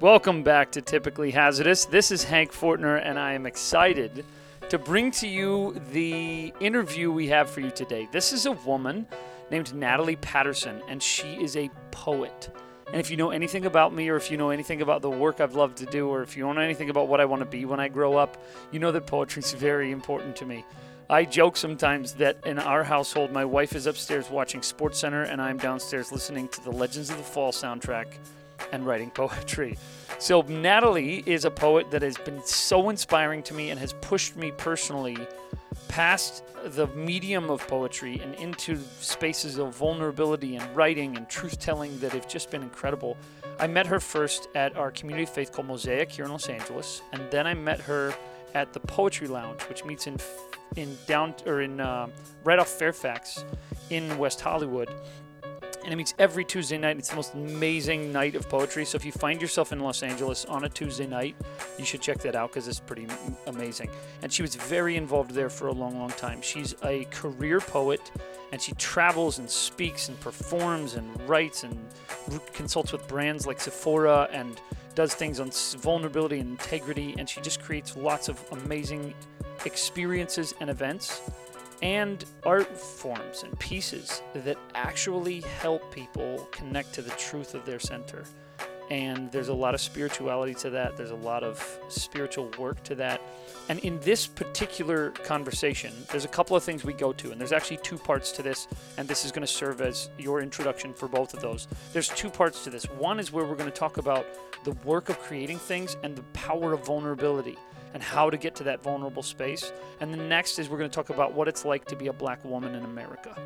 Welcome back to Typically Hazardous. This is Hank Fortner, and I am excited to bring to you the interview we have for you today. This is a woman named Natalie Patterson, and she is a poet. And if you know anything about me, or if you know anything about the work I've loved to do, or if you know anything about what I want to be when I grow up, you know that poetry is very important to me. I joke sometimes that in our household, my wife is upstairs watching Sports Center, and I'm downstairs listening to the Legends of the Fall soundtrack and writing poetry. So, Natalie is a poet that has been so inspiring to me and has pushed me personally past the medium of poetry and into spaces of vulnerability and writing and truth telling that have just been incredible. I met her first at our community of faith called Mosaic here in Los Angeles, and then I met her at the Poetry Lounge, which meets in in down or in uh, right off Fairfax in West Hollywood. And it meets every Tuesday night. It's the most amazing night of poetry. So if you find yourself in Los Angeles on a Tuesday night, you should check that out because it's pretty amazing. And she was very involved there for a long, long time. She's a career poet and she travels and speaks and performs and writes and consults with brands like Sephora and does things on vulnerability and integrity. And she just creates lots of amazing experiences and events and art forms and pieces that actually help people connect to the truth of their center. And there's a lot of spirituality to that, there's a lot of spiritual work to that. And in this particular conversation, there's a couple of things we go to, and there's actually two parts to this, and this is going to serve as your introduction for both of those. There's two parts to this. One is where we're going to talk about the work of creating things and the power of vulnerability and how to get to that vulnerable space. And the next is we're going to talk about what it's like to be a black woman in America.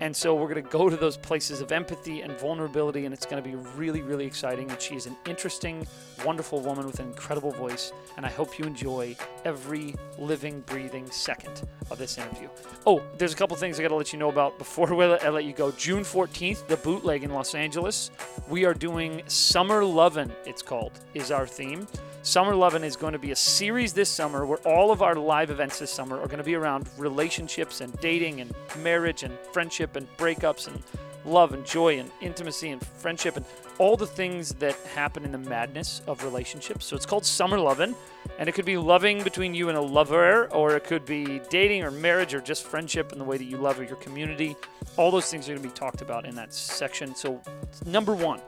And so we're going to go to those places of empathy and vulnerability, and it's going to be really, really exciting. And she's an interesting, wonderful woman with an incredible voice. And I hope you enjoy every living, breathing second of this interview. Oh, there's a couple things I got to let you know about before I let you go. June 14th, the bootleg in Los Angeles. We are doing Summer Lovin', it's called, is our theme. Summer Lovin' is going to be a series this summer where all of our live events this summer are going to be around relationships and dating and marriage and friendship and breakups and love and joy and intimacy and friendship and all the things that happen in the madness of relationships. So it's called Summer Lovin', and it could be loving between you and a lover, or it could be dating or marriage or just friendship and the way that you love your community. All those things are going to be talked about in that section. So, number one,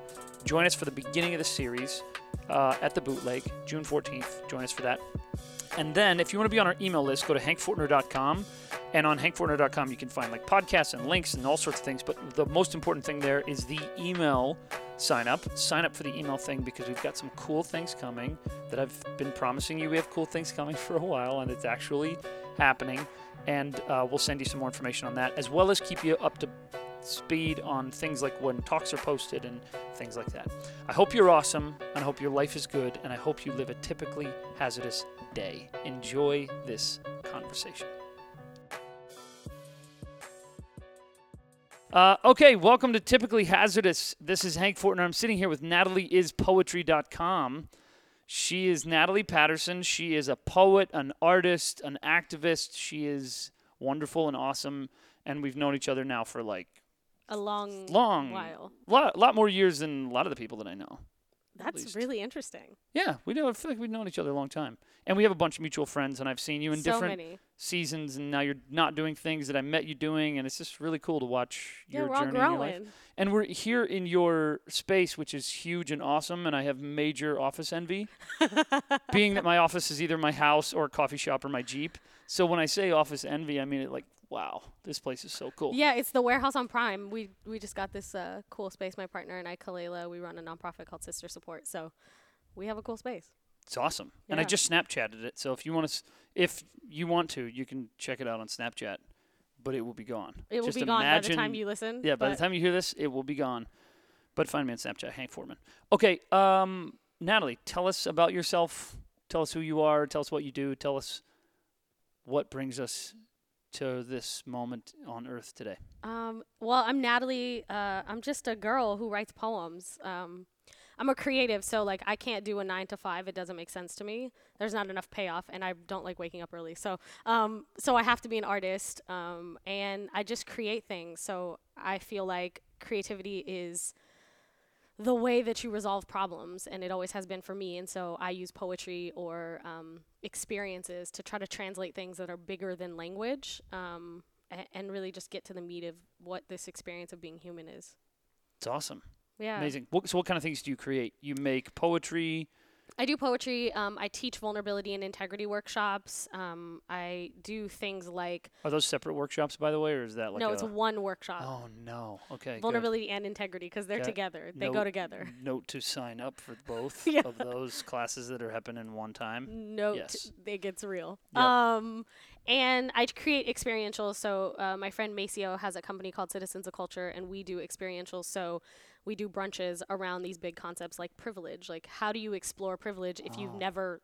join us for the beginning of the series uh, at the bootleg, June 14th. Join us for that. And then, if you want to be on our email list, go to hankfortner.com. And on hankfortner.com, you can find like podcasts and links and all sorts of things. But the most important thing there is the email sign up. Sign up for the email thing because we've got some cool things coming that I've been promising you. We have cool things coming for a while, and it's actually happening. And uh, we'll send you some more information on that, as well as keep you up to speed on things like when talks are posted and things like that. I hope you're awesome, and I hope your life is good, and I hope you live a typically hazardous day. Enjoy this conversation. Uh, okay, welcome to Typically Hazardous. This is Hank Fortner. I'm sitting here with NatalieIsPoetry.com. She is Natalie Patterson. She is a poet, an artist, an activist. She is wonderful and awesome. And we've known each other now for like a long, long while. A lot, lot more years than a lot of the people that I know. That's really interesting. Yeah, we know. I feel like we've known each other a long time, and we have a bunch of mutual friends. And I've seen you in so different many. seasons, and now you're not doing things that I met you doing, and it's just really cool to watch yeah, your we're all journey in your life. growing. And we're here in your space, which is huge and awesome, and I have major office envy, being that my office is either my house or a coffee shop or my Jeep. So when I say office envy, I mean it like, wow, this place is so cool. Yeah, it's the warehouse on Prime. We we just got this uh, cool space. My partner and I, Kalela, we run a nonprofit called Sister Support. So we have a cool space. It's awesome. And I just Snapchatted it. So if you want to, if you want to, you can check it out on Snapchat, but it will be gone. It will Just be gone by the time you listen. Yeah, by the time you hear this, it will be gone. But find me on Snapchat, Hank Fortner. Okay, um, Natalie, tell us about yourself. Tell us who you are. Tell us what you do. Tell us what brings us to this moment on Earth today. Um, well, I'm Natalie. Uh, I'm just a girl who writes poems. Um, I'm a creative, so like I can't do a nine to five. It doesn't make sense to me. There's not enough payoff, and I don't like waking up early. So, um, so I have to be an artist, um, and I just create things. So I feel like creativity is the way that you resolve problems, and it always has been for me. And so I use poetry or um, experiences to try to translate things that are bigger than language, um, a- and really just get to the meat of what this experience of being human is. It's awesome. Yeah, Amazing. What, so what kind of things do you create? You make poetry. I do poetry. Um, I teach vulnerability and integrity workshops. Um, I do things like Are those separate workshops, by the way, or is that like no, it's one workshop. oh no. Okay. good. vulnerability and integrity because they're together. They Note- go together. Note to sign up for both Yeah. of those classes that are happening one time. Note Yes. it gets real. Yep. Um, and I create experientials. So uh, my friend Maceo has a company called Citizens of Culture, and we do experientials. So we do brunches around these big concepts like privilege. Like how do you explore privilege if you've Oh. never,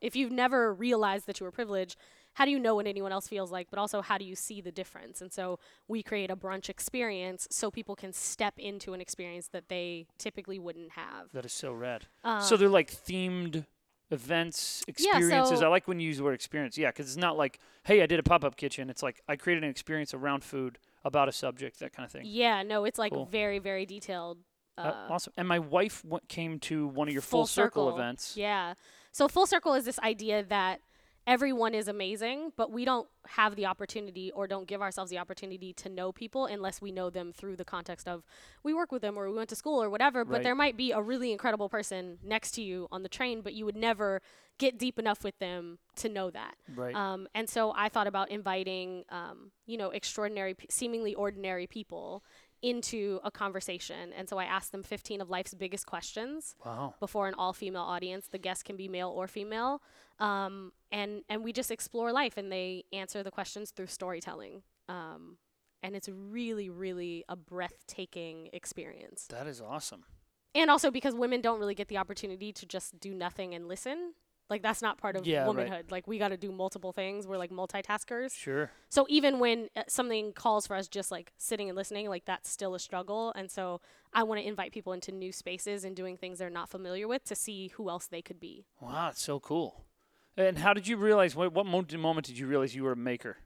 if you've never realized that you were privileged? How do you know what anyone else feels like? But also, how do you see the difference? And so we create a brunch experience so people can step into an experience that they typically wouldn't have. That is so rad. Um, so they're like themed events, Yeah, experiences. so- I like when you use the word experience. Yeah, because it's not like, hey, I did a pop up kitchen. It's like I created an experience around food about a subject, that kind of thing. Yeah, no, it's like Cool. very, very detailed. Uh, Uh, awesome. And my wife w- came to one of your Full full, circle, Circle. events. Yeah. So full circle is this idea that everyone is amazing, but we don't have the opportunity or don't give ourselves the opportunity to know people unless we know them through the context of we work with them or we went to school or whatever. But Right. there might be a really incredible person next to you on the train, but you would never get deep enough with them to know that. Right. Um, and so I thought about inviting, um, you know, extraordinary, p- seemingly ordinary people into a conversation. And so I asked them 15 of life's biggest questions wow. before an all-female audience. The guest can be male or female, um, and and we just explore life, and they answer the questions through storytelling. Um, and it's really, really a breathtaking experience. That is awesome. And also because women don't really get the opportunity to just do nothing and listen. Like that's not part of Yeah, right. womanhood. Like we got to do multiple things. We're like multitaskers. Sure. So even when uh, something calls for us just like sitting and listening, like that's still a struggle. And so I want to invite people into new spaces and doing things they're not familiar with to see who else they could be. Wow, that's so cool. And how did you realize? What, what mo- moment did you realize you were a maker?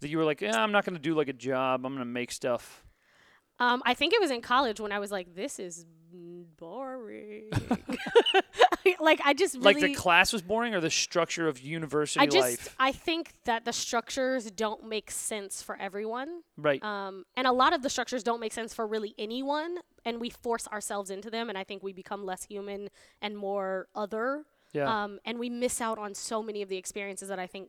That you were like, yeah, I'm not going to do like a job. I'm going to make stuff. Um, I think it was in college when I was like, this is boring. like I just really, Like the class was boring, or the structure of university I just life. I think that the structures don't make sense for everyone. Right. Um, and a lot of the structures don't make sense for really anyone, and we force ourselves into them, and I think we become less human and more other. yeah. Um, and we miss out on so many of the experiences that I think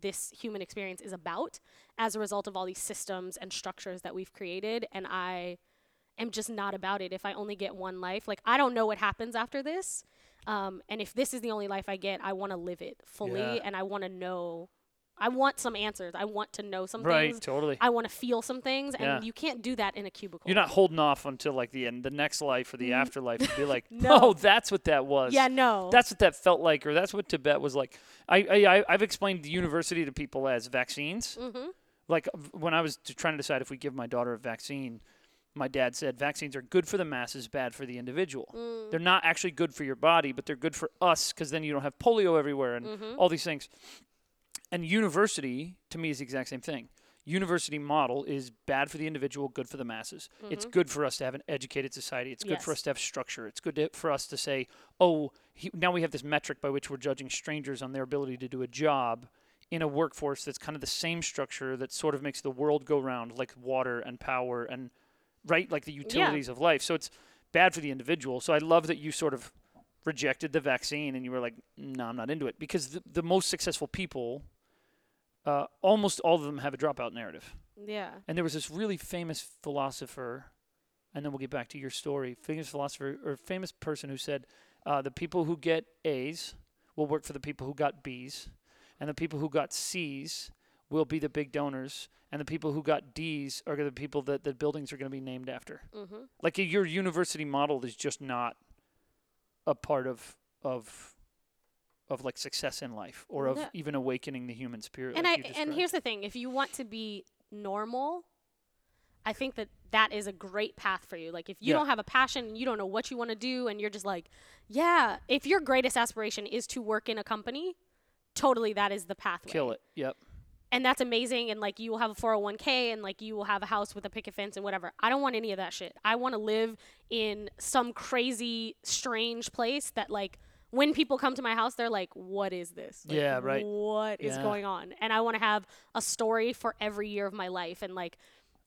this human experience is about as a result of all these systems and structures that we've created. And I am just not about it. If I only get one life, like I don't know what happens after this. Um, and if this is the only life I get, I want to live it fully, Yeah. and I want to know. I want some answers. I want to know some right. things. Totally. I want to feel some things, and Yeah. you can't do that in a cubicle. You're not holding off until like the end, the next life or the afterlife to be like, No. oh, that's what that was. Yeah, no. That's what that felt like, or that's what Tibet was like. I, I I've explained the university to people as vaccines. mm-hmm. Like when I was trying to decide if we give my daughter a vaccine, my dad said vaccines are good for the masses, bad for the individual. Mm. They're not actually good for your body, but they're good for us because then you don't have polio everywhere and Mm-hmm. all these things. And university, to me, is the exact same thing. University model is bad for the individual, good for the masses. It's good for us to have an educated society. It's good for Mm-hmm. Us to have structure. It's good to, for us to say, oh, he, now we have this metric by which we're judging strangers on their ability to do a job in a workforce that's kind of the same structure that sort of makes the world go round, like water and power and right, like the utilities of life. So it's bad for the individual. So I love that you sort of rejected the vaccine and you were like, no, I'm not into it because the, the most successful people, uh, almost all of them have a dropout narrative. Yeah. And there was this really famous philosopher, and then we'll get back to your story. Famous philosopher or famous person who said, uh, the people who get A's will work for the people who got B's, and the people who got C's will be the big donors, and the people who got D's are the people that the buildings are going to be named after. Mm-hmm. Like your university model is just not a part of of of like success in life or of No. even awakening the human spirit. and like I and here's the thing: if you want to be normal, I think that that is a great path for you. Like if you Yeah. don't have a passion and you don't know what you want to do, and you're just like, yeah, if your greatest aspiration is to work in a company, totally that is the pathway. kill it. Yep. And that's amazing and like you will have a 401k and like you will have a house with a picket fence and whatever i don't want any of that shit i want to live in some crazy strange place that like when people come to my house they're like what is this Like, Yeah, right. what is Yeah. going on and i want to have a story for every year of my life and like,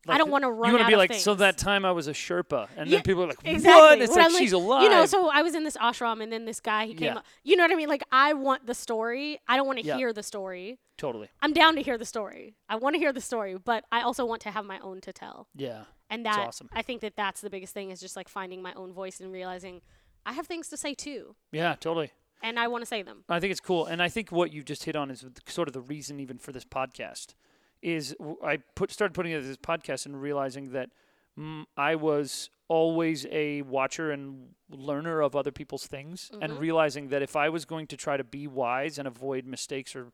i don't want to run You want to be like, so that time I was a Sherpa, and Yeah, then people are like, Exactly. what? It's like I'm she's alive. You know, so I was in this ashram and then this guy he came Yeah. up. You know what I mean? Like I want the story. I don't want to Yeah. hear the story. totally. I'm down to hear the story. I want to hear the story, but I also want to have my own to tell. Yeah. And that awesome. I think that that's the biggest thing is just like finding my own voice and realizing I have things to say too, Yeah, totally. and I want to say them. I think it's cool, and I think what you just hit on is sort of the reason even for this podcast. Is I put started putting together this podcast and realizing that mm, I was always a watcher and learner of other people's things, and realizing that if I was going to try to be wise and avoid mistakes or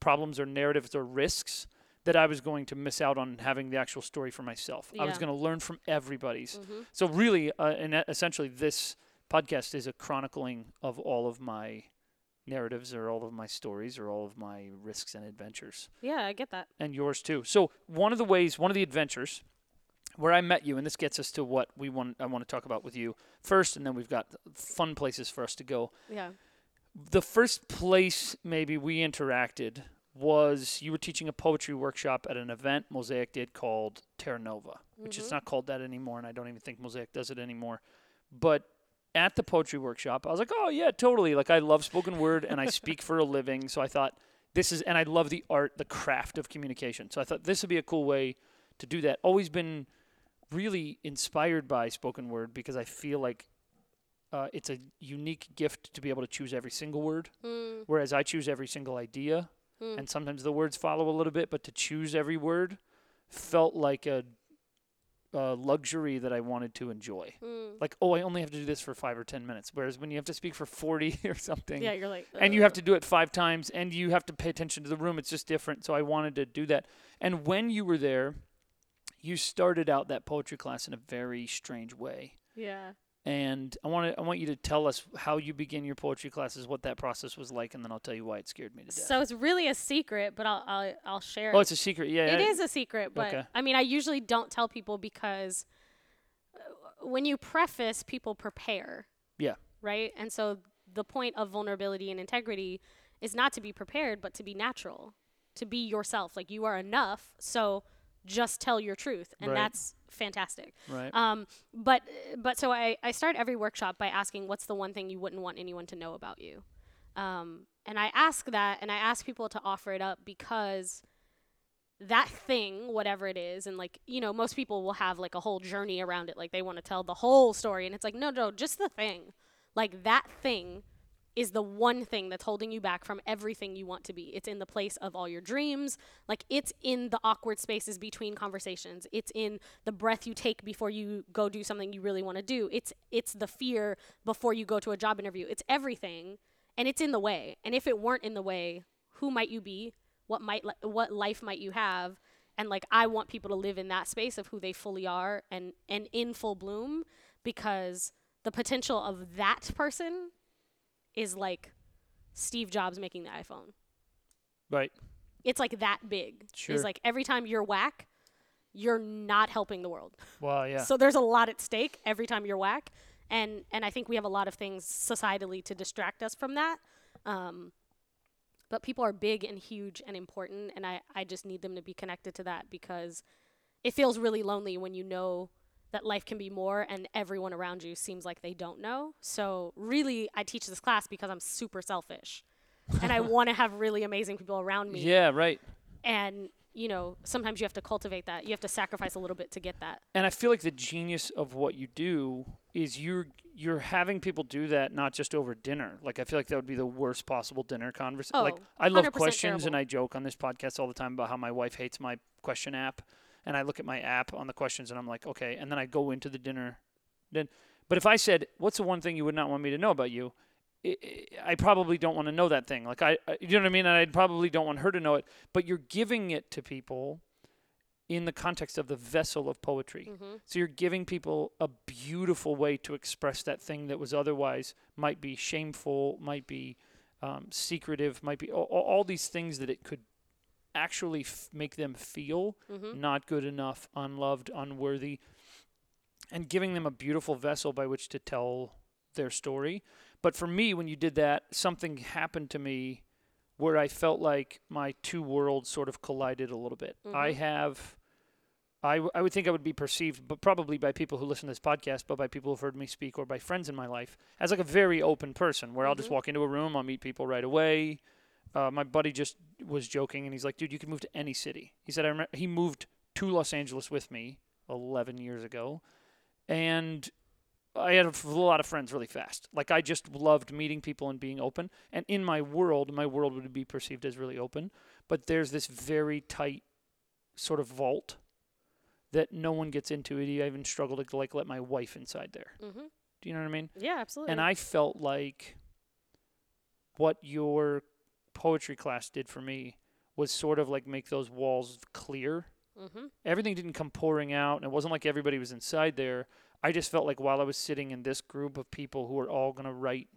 problems or narratives or risks, that I was going to miss out on having the actual story for myself. I was going to learn from everybody's. Mm-hmm. So really, uh, and essentially, this podcast is a chronicling of all of my narratives, or all of my stories, or all of my risks and adventures, Yeah, I get that. and yours too. So one of the ways, one of the adventures where I met you, and this gets us to what we want. I want to talk about with you first, and then we've got fun places for us to go. Yeah. The first place maybe we interacted was you were teaching a poetry workshop at an event Mosaic did called Terra Nova, which is mm-hmm. not called that anymore, and I don't even think Mosaic does it anymore. But at the poetry workshop, I was like, oh yeah, totally. Like I love spoken word and I speak for a living, so I thought this is, and I love the art, the craft of communication. So I thought this would be a cool way to do that. Always been really inspired by spoken word because I feel like uh, it's a unique gift to be able to choose every single word, Mm, whereas I choose every single idea, mm. and sometimes the words follow a little bit, but to choose every word felt like a, a luxury that I wanted to enjoy. Mm. Like, oh, I only have to do this for five or ten minutes, whereas when you have to speak for forty or something, Yeah, you're like. and you have to do it five times and you have to pay attention to the room it's just different so i wanted to do that and when you were there you started out that poetry class in a very strange way Yeah. And i want to, i want you to tell us how you begin your poetry classes what that process was like and then i'll tell you why it scared me to death So it's really a secret, but I'll I'll, I'll share. oh it. it's a secret yeah It yeah. is a secret, but Okay. I mean, I usually don't tell people because uh, when you preface, people prepare. Yeah. Right? And so the point of vulnerability and integrity is not to be prepared, but to be natural, to be yourself. Like you are enough, so just tell your truth. And Right. that's fantastic. right Um, but but so I, I start every workshop by asking what's the one thing you wouldn't want anyone to know about you. Um, and I ask that and I ask people to offer it up because that thing, whatever it is, and like, you know, most people will have like a whole journey around it. Like they want to tell the whole story. And it's like, no, no, just the thing. Like that thing is the one thing that's holding you back from everything you want to be. It's in the place of all your dreams. Like it's in the awkward spaces between conversations. It's in the breath you take before you go do something you really want to do. It's it's the fear before you go to a job interview. It's everything and it's in the way. And if it weren't in the way, who might you be? What might what life might you have? And like I want people to live in that space of who they fully are and and in full bloom because the potential of that person is like Steve Jobs making the iPhone. right It's like that big. Sure. It's like every time you're whack, you're not helping the world. well yeah So there's a lot at stake every time you're whack, and and I think we have a lot of things societally to distract us from that. Um, but people are big and huge and important, and I I just need them to be connected to that because it feels really lonely when you know that life can be more and everyone around you seems like they don't know. So really, I teach this class because I'm super selfish, and I want to have really amazing people around me yeah right and you know sometimes you have to cultivate that you have to sacrifice a little bit to get that and I feel like the genius of what you do is you're you're having people do that not just over dinner. Like I feel like that would be the worst possible dinner conversation. like Oh, I love 100% questions and. I joke on this podcast all the time about how my wife hates my question app and I look at my app on the questions and I'm like, "Okay." And then I go into the dinner then but if I said, "What's the one thing you would not want me to know about you?" I, probably don't want to know that thing. Like I, I you know what I mean? And I probably don't want her to know it, but you're giving it to people in the context of the vessel of poetry. mm-hmm. So you're giving people a beautiful way to express that thing that was otherwise might be shameful, might be um, secretive, might be all, all these things that it could actually f- make them feel Mm-hmm. not good enough, unloved, unworthy, and giving them a beautiful vessel by which to tell their story. But for me, when you did that, something happened to me where I felt like my two worlds sort of collided a little bit. I Mhm. have. I, w- I would think I would be perceived, but probably by people who listen to this podcast, but by people who've heard me speak or by friends in my life, as like a very open person where I'll just Mhm. walk into a room, I'll meet people right away. Uh, my buddy just was joking, and he's like, "Dude, you can move to any city." He said, "I remember he moved to Los Angeles with me 11 years ago, and I had a f- a lot of friends really fast. Like I just loved meeting people and being open. And in my world, my world would be perceived as really open, but there's this very tight sort of vault that no one gets into. I even struggle to like let my wife inside there. Mm-hmm. Do you know what I mean? Yeah, absolutely. And I felt like what your poetry class did for me was sort of like make those walls clear. mm-hmm. Everything didn't come pouring out, and it wasn't like everybody was inside there. I just felt like while I was sitting in this group of people who were all going to write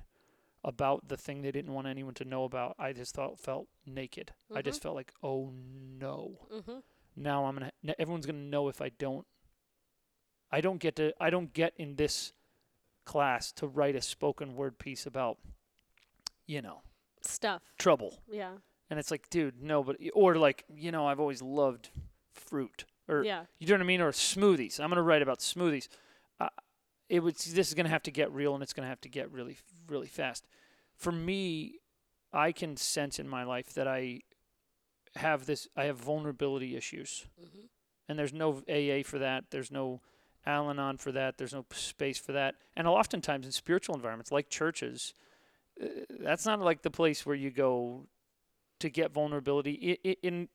about the thing they didn't want anyone to know about, I just thought felt naked. I just felt like, oh no, Mm-hmm. now I'm gonna. Everyone's gonna know if I don't. I don't get to. I don't get in this class to write a spoken word piece about, you know, Stuff. trouble. Yeah. And it's like, dude, no, but or like, you know, I've always loved fruit, or yeah. you know what I mean, or smoothies. I'm gonna write about smoothies. Uh, it would. This is gonna have to get real, and it's gonna have to get really, really fast. For me, I can sense in my life that I have this. I have vulnerability issues Mm-hmm. and there's no AA for that. There's no Al-Anon for that. There's no space for that. And oftentimes in spiritual environments like churches, that's not like the place where you go to get vulnerability. I, I, in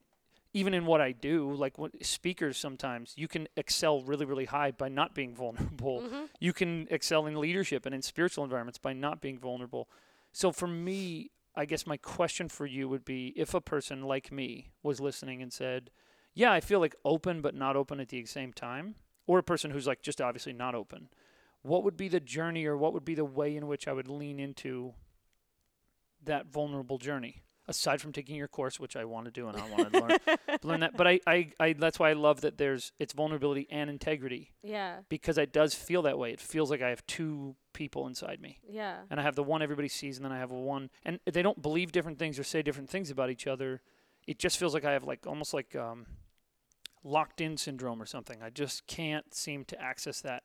even in what I do, like what speakers sometimes you can excel really really high by not being vulnerable. Mm-hmm. You can excel in leadership and in spiritual environments by not being vulnerable. So for me, I guess my question for you would be if a person like me was listening and said, "Yeah, I feel like open but not open at the same time," or a person who's like just obviously not open, what would be the journey or what would be the way in which I would lean into that vulnerable journey? Aside from taking your course, which I want to do and I want to learn, learn that, but I, I, I, that's why I love that there's it's vulnerability and integrity Yeah. because it does feel that way. It feels like I have two people inside me Yeah. and I have the one everybody sees, and then I have one, and they don't believe different things or say different things about each other. It just feels like I have like almost like um, locked in syndrome or something. I just can't seem to access that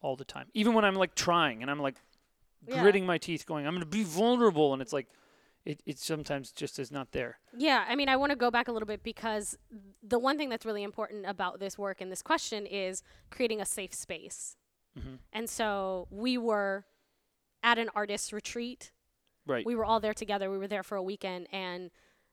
all the time, even when I'm like trying and I'm like Yeah. gritting my teeth, going, "I'm going to be vulnerable," and it's like it, it sometimes just is not there. Yeah, I mean, I want to go back a little bit because the one thing that's really important about this work and this question is creating a safe space. Mhm. And so we were at an artist retreat. Right. We were all there together. We were there for a weekend. And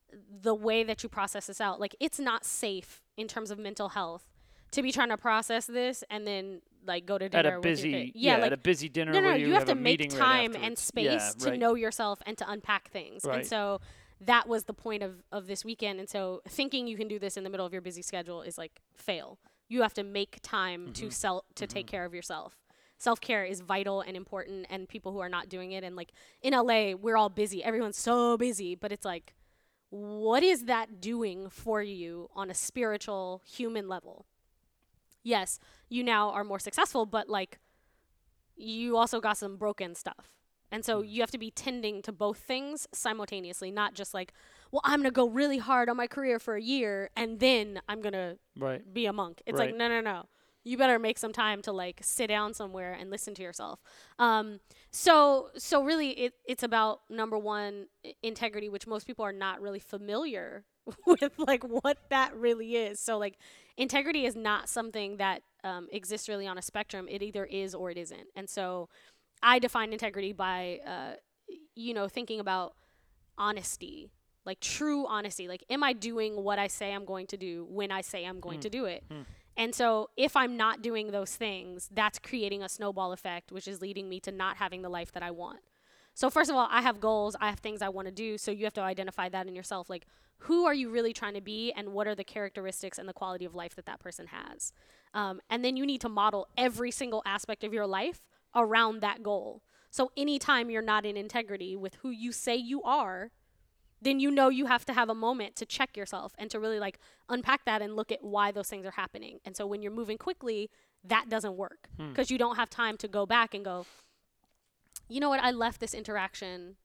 the way that you process this out, like, it's not safe in terms of mental health to be trying to process this and then, like, go to dinner at a busy, kid. yeah, like, at a busy dinner. no, no, where you, you have, a to make meeting right time and space Yeah, to right. know yourself and to unpack things. Right. And so that was the point of, of this weekend. And so thinking you can do this in the middle of your busy schedule is like fail. You have to make time to Mhm. sell to take care of yourself. Self care is vital and important, and people who are not doing it, and like in LA, we're all busy. Everyone's so busy, but it's like, what is that doing for you on a spiritual, human level? Yes, you now are more successful, but like you also got some broken stuff. And so you have to be tending to both things simultaneously, not just like, well, I'm going to go really hard on my career for a year and then I'm going to Right. be a monk. It's Right. like, no, no, no. You better make some time to like sit down somewhere and listen to yourself. Um, so, so really, it, it's about number one, integrity, which most people are not really familiar with, like what that really is. So, like, integrity is not something that um, exists really on a spectrum. It either is or it isn't. And so, I define integrity by, uh, you know, thinking about honesty, like true honesty. Like, am I doing what I say I'm going to do when I say I'm going Hmm. to do it? Hmm. And so, if I'm not doing those things, that's creating a snowball effect, which is leading me to not having the life that I want. So, first of all, I have goals, I have things I want to do. So, you have to identify that in yourself. Like, who are you really trying to be, and what are the characteristics and the quality of life that that person has? Um, and then you need to model every single aspect of your life around that goal. So, anytime you're not in integrity with who you say you are, then you know you have to have a moment to check yourself and to really like unpack that and look at why those things are happening. And so when you're moving quickly, that doesn't work Hmm. because you don't have time to go back and go, you know what, I left this interaction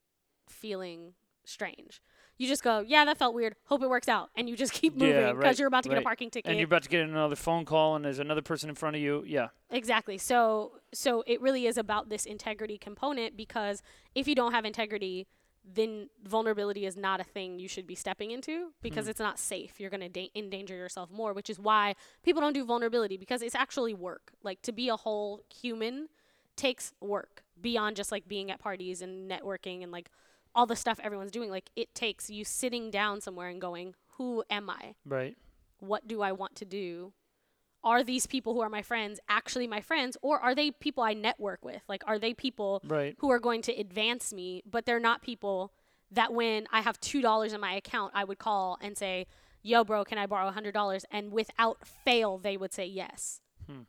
feeling strange. You just go, yeah, that felt weird. Hope it works out. And you just keep moving because right, you're about to get a parking ticket. And you're about to get another phone call, and there's another person in front of you. Yeah. Exactly. So so it really is about this integrity component because if you don't have integrity, then vulnerability is not a thing you should be stepping into because hmm. it's not safe. You're going to da- endanger yourself more, which is why people don't do vulnerability because it's actually work. Like to be a whole human takes work beyond just like being at parties and networking and like all the stuff everyone's doing. Like it takes you sitting down somewhere and going, "Who am I?" Right. what do I want to do? Are these people who are my friends actually my friends, or are they people I network with? Like, are they people Right. who are going to advance me, but they're not people that when I have $2 in my account, I would call and say, Yo, bro, can I borrow $100? And without fail, they would say yes. Hmm.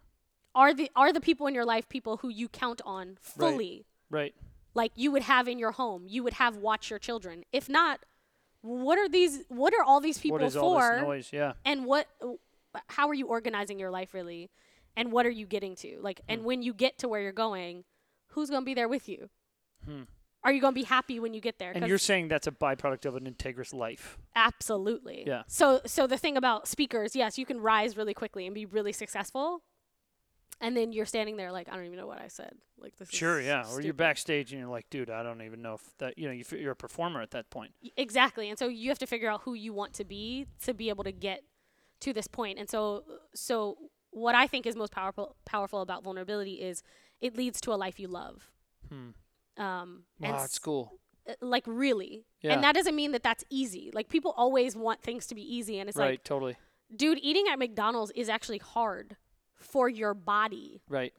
Are the are the people in your life people who you count on Right. fully, Right. Like you would have in your home, you would have watch your children? If not, what are these? What are all these people what is for? all this noise? Yeah. and what how are you organizing your life really and what are you getting to like and when you get to where you're going who's going to be there with you Hmm. are you going to be happy when you get there And you're saying that's a byproduct of an integrous life. absolutely Yeah. so so the thing about speakers yes you can rise really quickly and be really successful and then you're standing there like i don't even know what i said like this Sure. is Yeah. Or you're backstage and you're like, dude, I don't even know if that. You know, you f- you're a performer at that point. Exactly and so you have to figure out who you want to be to be able to get to this point. point and so so what i think is most powerful powerful about vulnerability is it leads to a life you love Hmm. um and Wow, it's s- cool. uh, like really Yeah. and that doesn't mean that that's easy like people always want things to be easy and it's right. like totally. dude eating at mcdonald's is actually hard for your body Right.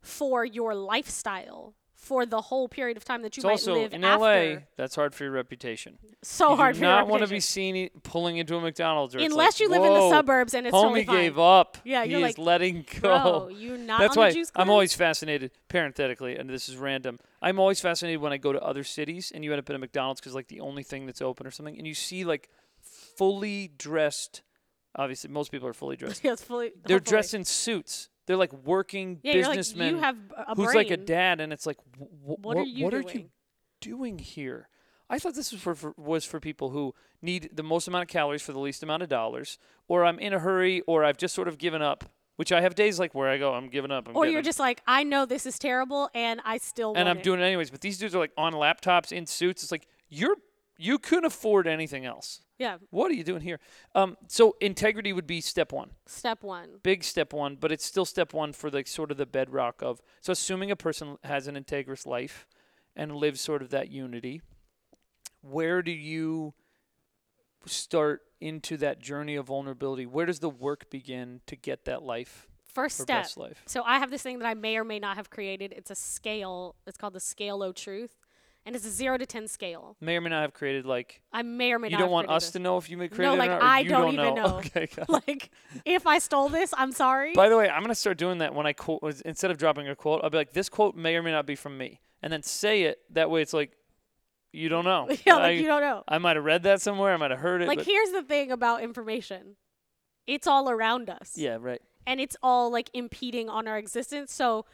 for your lifestyle for the whole period of time that you It's might also live in after. LA. That's hard for your reputation. so you hard for your reputation. You do not want to be seen e- pulling into a McDonald's. Unless like, you live in the suburbs and it's Homie totally gave up. Yeah, he you're is like, letting go. Bro, you not That's on why the juice I'm always fascinated, parenthetically, and this is random. I'm always fascinated when I go to other cities and you end up in a McDonald's because like the only thing that's open or something, and you see like fully dressed. Obviously, most people are fully dressed. It's fully. They're hopefully. dressed in suits. They're like working Yeah, you're like, businessmen you have a who's brain. like a dad, and it's like, wh- wh- What are you what are doing? you doing here? I thought this was for, for was for people who need the most amount of calories for the least amount of dollars, or I'm in a hurry, or I've just sort of given up. Which I have days like where I go, I'm giving up. I'm Or you're it." just like, I know this is terrible, and I still. and I'm it. doing it anyways. But these dudes are like on laptops in suits. It's like you're you couldn't afford anything else. Yeah. What are you doing here? Um, so integrity would be step one, Step one. big step one, but it's still step one for like sort of the bedrock of. So assuming a person has an integrous life and lives sort of that unity, where do you start into that journey of vulnerability? Where does the work begin to get that life First step. life? So I have this thing that I may or may not have created. It's a scale. It's called the scale of truth, and it's a zero to ten scale. May or may not have created like I may or may you not. You don't want us this. to know if you may create it like, or not, or I don't don't even know. Okay, like, if I stole this, I'm sorry. By the way, I'm gonna start doing that when I quote instead of dropping a quote. I'll be like, "This quote may or may not be from me," and then say it. That way, it's like you don't know. yeah, I, like you don't know. I might have read that somewhere. I might have heard it. Like here's the thing about information. It's all around us. yeah, right. and it's all like impeding on our existence. So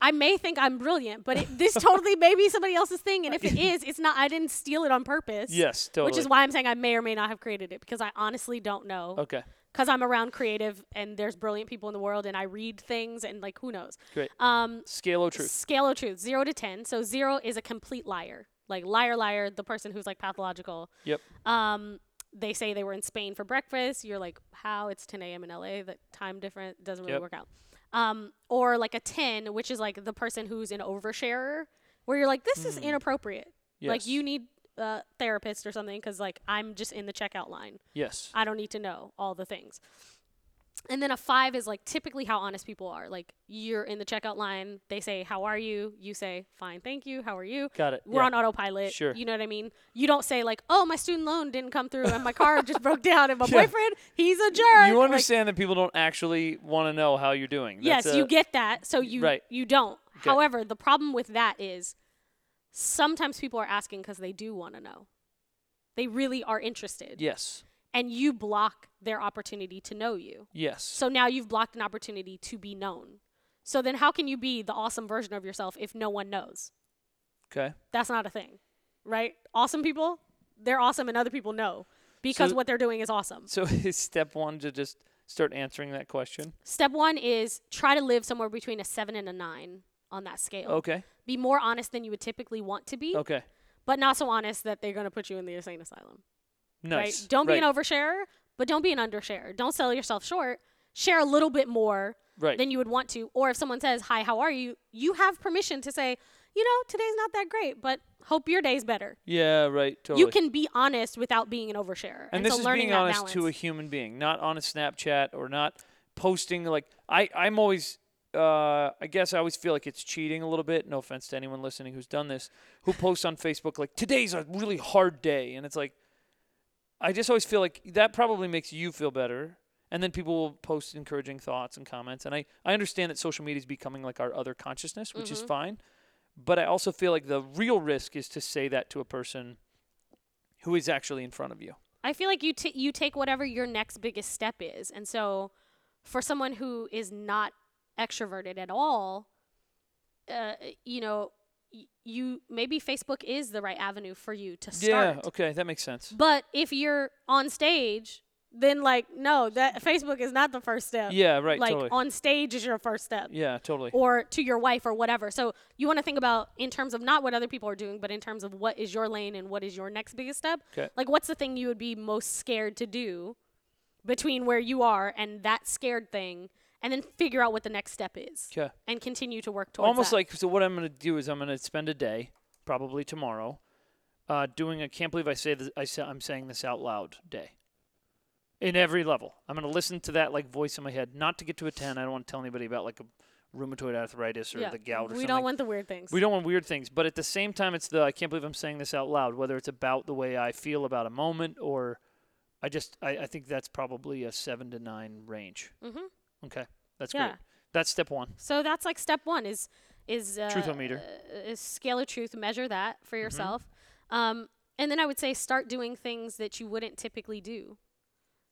I may think I'm brilliant, but it, this totally may be somebody else's thing. And if it is, it's not. I didn't steal it on purpose. Yes, totally. Which is why I'm saying I may or may not have created it because I honestly don't know. Okay, Because I'm around creative and there's brilliant people in the world and I read things and like who knows. great. Um, Scale of truth. Scale of truth, zero to ten. So zero is a complete liar, like liar, liar, the person who's like pathological. Yep. Um, they say they were in Spain for breakfast. You're like, how? It's 10 a.m. in LA. The time different doesn't really Yep. work out. Um, or like a 10, which is like the person who's an oversharer, where you're like, this is Hmm. inappropriate. Like you need a therapist or something because like I'm just in the checkout line. Yes. I don't need to know all the things. And then a five is like typically how honest people are. Like you're in the checkout line, they say, How are you? You say, Fine, thank you. How are you? Got it. We're yeah. on autopilot. Sure. You know what I mean? You don't say like, "Oh, my student loan didn't come through and my car just broke down and my Yeah. boyfriend, he's a jerk." You Like, understand that people don't actually want to know how you're doing. yes, That's you get that. So you Right. you don't. Okay. However, the problem with that is sometimes people are asking because they do want to know. They really are interested. Yes. And you block their opportunity to know you. Yes. So now you've blocked an opportunity to be known. So then how can you be the awesome version of yourself if no one knows? okay. That's not a thing. Right? Awesome people, they're awesome and other people know because So- what they're doing is awesome. So is step one to just start answering that question? Step 1 is try to live somewhere between a 7 and a 9 on that scale. Okay. Be more honest than you would typically want to be, Okay. but not so honest that they're going to put you in the insane asylum. Nice. Right? Don't be right. an oversharer, but don't be an undersharer. Don't sell yourself short. Share a little bit more Right. than you would want to. Or if someone says, Hi, how are you? You have permission to say, You know, today's not that great, but hope your day's better. yeah. Right. Totally. You can be honest without being an oversharer. and And, this so is learning being honest balance. to a human being, not on a Snapchat or not posting like I. I'm always. Uh, I guess I always feel like it's cheating a little bit. No offense to anyone listening who's done this, who posts on Facebook like today's a really hard day, and it's like, I just always feel like that probably makes you feel better, and then people will post encouraging thoughts and comments. And I I understand that social media is becoming like our other consciousness, which is Mhm. fine, but I also feel like the real risk is to say that to a person who is actually in front of you. I feel like you t- you take whatever your next biggest step is, and so for someone who is not extroverted at all, uh, you know, you maybe Facebook is the right avenue for you to start. Yeah, okay, that makes sense. But if you're on stage, then like no, that Facebook is not the first step. Yeah, right, Like totally. on stage is your first step. yeah, totally. Or to your wife or whatever. So you want to think about in terms of not what other people are doing, but in terms of what is your lane and what is your next biggest step. 'Kay. Like what's the thing you would be most scared to do between where you are and that scared thing, and then figure out what the next step is. Okay. And continue to work towards Almost that. like so what I'm going to do is I'm going to spend a day, probably tomorrow, uh, doing a can't believe I say this, I say, I'm saying this out loud day. In every level. I'm going to listen to that like voice in my head, not to get to a 10. I don't want to tell anybody about like a rheumatoid arthritis or yeah. the gout or we something. don't want the weird things. We don't want weird things, but at the same time, it's the I can't believe I'm saying this out loud. Whether it's about the way I feel about a moment, or I just I, I think that's probably a seven to nine range. Mhm. Okay, that's Yeah. great. That's step one. So that's like step one is is uh, Truthometer. uh, is scale of truth. Measure that for Mm-hmm. yourself, um, and then I would say start doing things that you wouldn't typically do.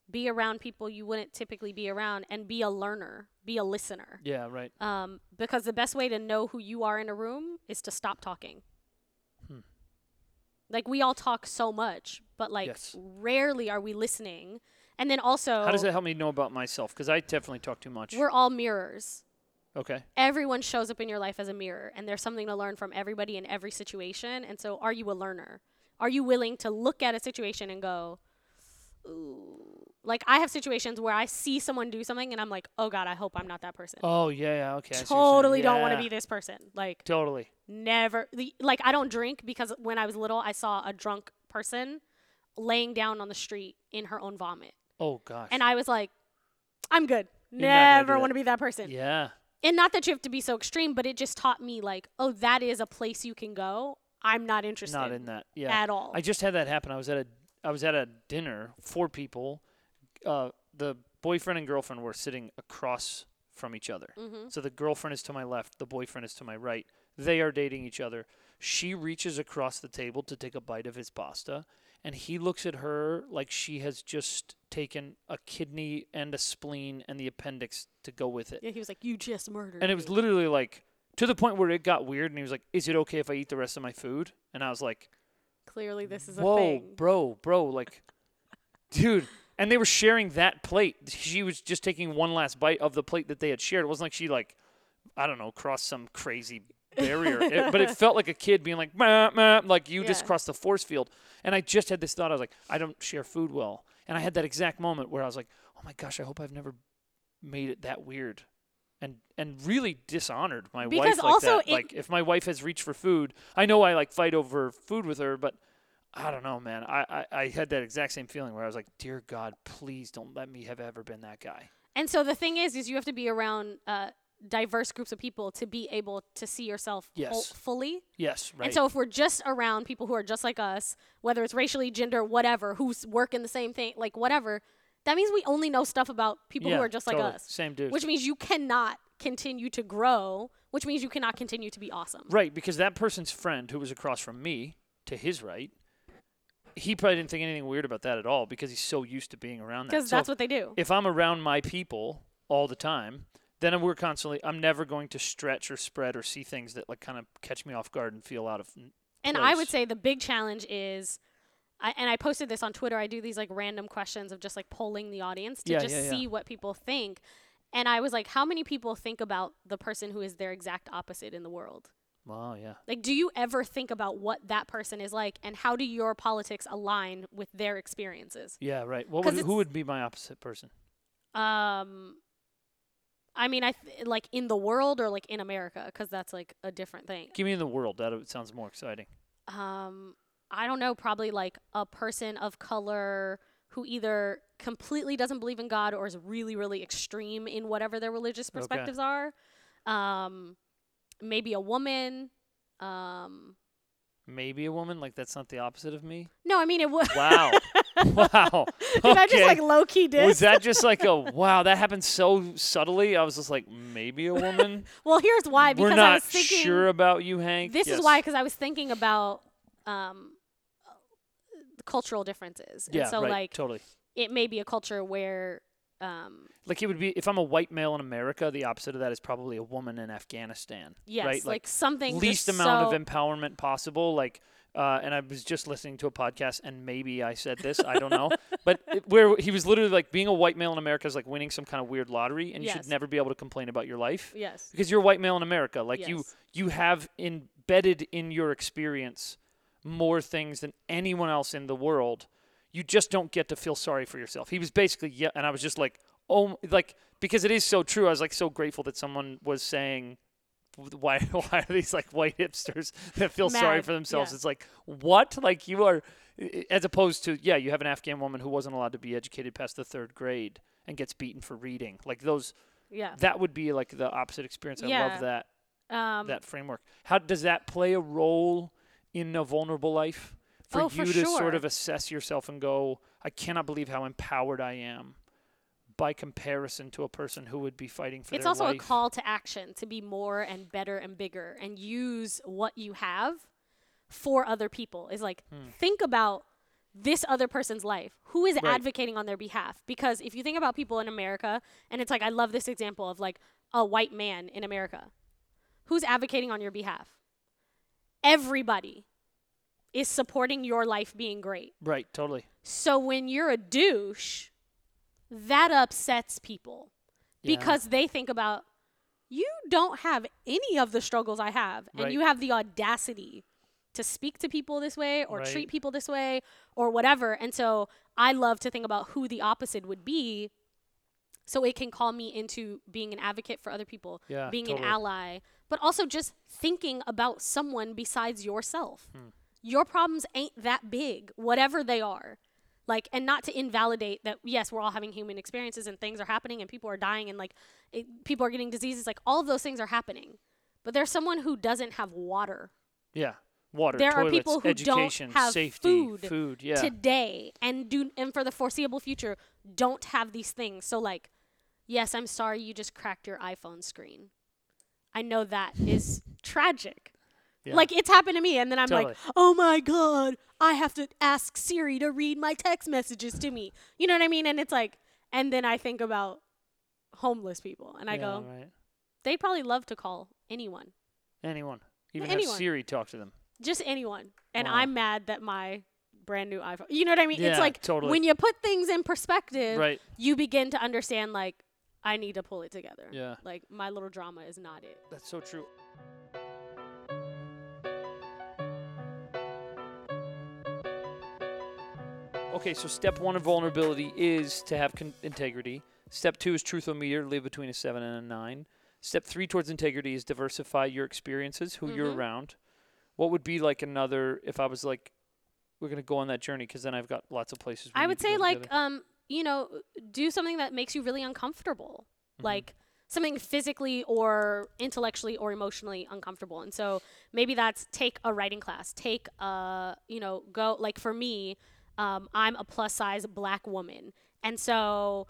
Be around people you wouldn't typically be around, and be a learner. Be a listener. Yeah, right. Um, because the best way to know who you are in a room is to stop talking. Hmm. Like we all talk so much, but like Yes. rarely are we listening. And then also, How does that help me know about myself? Because I definitely talk too much. we're all mirrors. Okay. everyone shows up in your life as a mirror and there's something to learn from everybody in every situation and so are you a learner are you willing to look at a situation and go ooh like i have situations where i see someone do something and i'm like oh god i hope i'm not that person Oh yeah, yeah. Okay. I see what you're saying. totally don't want to Yeah, be this person like Totally. never the, like i don't drink because when i was little i saw a drunk person laying down on the street in her own vomit Oh gosh. and i was like i'm good You're not gonna do never want to be that person yeah. and not that you have to be so extreme, but it just taught me like, oh, that is a place you can go. I'm not interested Not in that. Yeah. at all. I just had that happen. I was at a I was at a dinner, four people. Uh, the boyfriend and girlfriend were sitting across from each other. mm-hmm. So the girlfriend is to my left, the boyfriend is to my right. They are dating each other. She reaches across the table to take a bite of his pasta, and he looks at her like she has just taken a kidney and a spleen and the appendix to go with it. Yeah, he was like, you just murdered. And it was me." literally like to the point where it got weird, and he was like, "Is it okay if I eat the rest of my food?" And I was like, clearly this is Whoa, a thing. bro, bro, like, dude. And they were sharing that plate. She was just taking one last bite of the plate that they had shared. It wasn't like she like, I don't know, crossed some crazy barrier. It- but it felt like a kid being like, meh, meh, like you just crossed the force field. And I just had this thought. I was like, I don't share food well. And I had that exact moment where I was like, oh my gosh, I hope I've never made it that weird. And and really dishonored my Because wife like also that. like if my wife has reached for food, I know I like fight over food with her, but I don't know, man. I, I, I had that exact same feeling where I was like, dear God, please don't let me have ever been that guy. And so the thing is, is you have to be around uh, diverse groups of people to be able to see yourself whole- Yes. fully. Yes, right. And so if we're just around people who are just like us, whether it's racially, gender, whatever, who's working the same thing, like whatever, that means we only know stuff about people yeah, who are just like us. Same dude. Which means you cannot continue to grow, which means you cannot continue to be awesome. right, because that person's friend who was across from me, to his right, he probably didn't think anything weird about that at all because he's so used to being around that. Because So that's what they do. if I'm around my people all the time, then we're constantly. I'm never going to stretch or spread or see things that like kind of catch me off guard and feel out of. And I would say the big challenge is, I, and I posted this on Twitter. I do these like random questions of just like polling the audience to Yeah, just yeah, yeah. see what people think. And I was like, how many people think about the person who is their exact opposite in the world? Wow, yeah. Like, do you ever think about what that person is like, and how do your politics align with their experiences? Yeah, right. What would, who would be my opposite person? Um, I mean, I th- like in the world or like in America, because that's like a different thing. Give me in the world. That sounds more exciting. um I don't know, probably like a person of color who either completely doesn't believe in God or is really, really extreme in whatever their religious Okay. perspectives are. Um, maybe a woman. Um, Maybe a woman. Like that's not the opposite of me. no, I mean it would. Wow. wow. Did I just like low key diss? Was that just like a wow? That happened so subtly. I was just like, maybe a woman. well, here's why. Because We're I was thinking sure about you, Hank. this Yes. is why because I was thinking about um, cultural differences. Yeah, and so right. like totally. it may be a culture where um, Like it would be if I'm a white male in America. The opposite of that is probably a woman in Afghanistan. yes, right? like, something least amount so, of empowerment possible. Like, uh, and I was just listening to a podcast, and maybe I said this, I don't know, but it, where he was literally like, being a white male in America is like winning some kind of weird lottery, and you should never be able to complain about your life Yes. because you're a white male in America. Like you, you have embedded in your experience more things than anyone else in the world. You just don't get to feel sorry for yourself. He was basically yeah, and I was just like, oh, like because it is so true. I was like so grateful that someone was saying, why, why are these like white hipsters that feel sorry for themselves? yeah. It's like what? Like you are, as opposed to yeah, you have an Afghan woman who wasn't allowed to be educated past the third grade and gets beaten for reading. Like those, Yeah. that would be like the opposite experience. I Yeah. love that Um, that framework. How does that play a role in a vulnerable life for Oh, you for to sort of assess yourself and go, I cannot believe how empowered I am by comparison to a person who would be fighting for it's also life. a call to action to be more and better and bigger and use what you have for other people. Is like Hmm. think about this other person's life. Who is Right. advocating on their behalf? Because if you think about people in America, and it's like I love this example of like a white man in America, who's advocating on your behalf? Everybody is supporting your life being great. Right, totally. So when you're a douche, that upsets people Yeah. because they think about you don't have any of the struggles I have, and Right. you have the audacity to speak to people this way or Right. treat people this way or whatever. And so I love to think about who the opposite would be so it can call me into being an advocate for other people, Yeah, being totally. an ally, but also just thinking about someone besides yourself. Hmm. Your problems ain't that big, whatever they are. Like, and not to invalidate that, yes, we're all having human experiences and things are happening and people are dying and like it, people are getting diseases. Like, all of those things are happening. But there's someone who doesn't have water Yeah. Water, There are people who don't have safety, food food, yeah. today and do and for the foreseeable future don't have these things. So like, yes, I'm sorry you just cracked your iPhone screen. I know that is tragic. Yeah. Like it's happened to me and then I'm like, "Oh my god, I have to ask Siri to read my text messages to me." You know what I mean? And it's like and then I think about homeless people and I yeah, go, right. "They probably love to call anyone. Anyone. Even anyone. have Siri talk to them. Just anyone." And Wow. I'm mad that my brand new iPhone. You know what I mean? Yeah, it's like totally. when you put things in perspective, Right. you begin to understand like I need to pull it together. Yeah. Like my little drama is not it. That's so true. Okay, so step one of vulnerability is to have con- integrity. Step two is truthometer, live between a seven and a nine. Step three towards integrity is diversify your experiences, who you're Mhm. around. What would be like another, if I was like, we're going to go on that journey because then I've got lots of places. I would say like together. um you know do something that makes you really uncomfortable. Mhm. Like something physically or intellectually or emotionally uncomfortable. And so maybe that's take a writing class, take a, you know, go like for me, um, I'm a plus size black woman. And so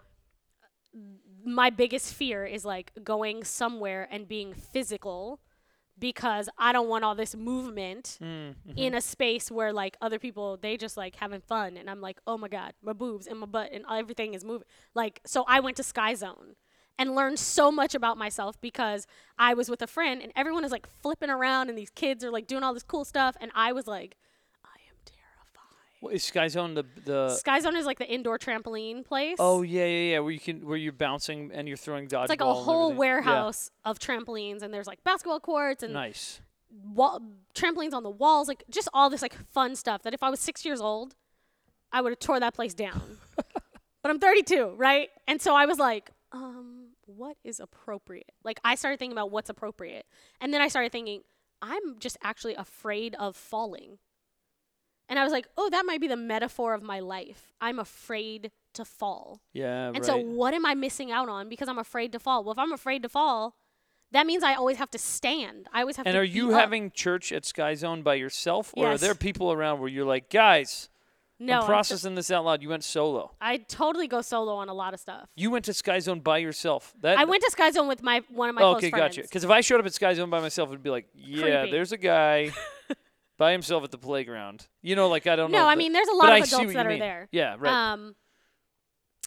my biggest fear is like going somewhere and being physical because I don't want all this movement Mm, mhm. in a space where like other people they just like having fun and I'm like, "Oh my god, my boobs and my butt and everything is moving." Like so I went to Sky Zone and learned so much about myself because I was with a friend and everyone is like flipping around and these kids are like doing all this cool stuff and I was like, What, is Sky Zone the the? Sky Zone is like the indoor trampoline place. Oh yeah, yeah, yeah. Where you can where you're bouncing and you're throwing dodgeball. it's like a whole warehouse of trampolines and there's like basketball courts and Nice. wall- trampolines on the walls, like just all this like fun stuff that if I was six years old, I would have tore that place down. but I'm 32, right? And so I was like, um, what is appropriate? Like I started thinking about what's appropriate, and then I started thinking, I'm just actually afraid of falling. And I was like, oh, that might be the metaphor of my life. I'm afraid to fall. Yeah. And right. so, what am I missing out on because I'm afraid to fall? Well, if I'm afraid to fall, that means I always have to stand. I always have and to. are you up. having church at Sky Zone by yourself, or are there people around where you're like, guys, No, I'm I'm processing this out loud. You went solo. I totally go solo on a lot of stuff. You went to Sky Zone by yourself. That I went to Sky Zone with my one of my Oh, close okay, friends. gotcha. Because if I showed up at Sky Zone by myself, it'd be like, yeah, Creepy. there's a guy by himself at the playground. You know, like I don't know. No, I mean there's a lot of adults that are there. Yeah, right. Um,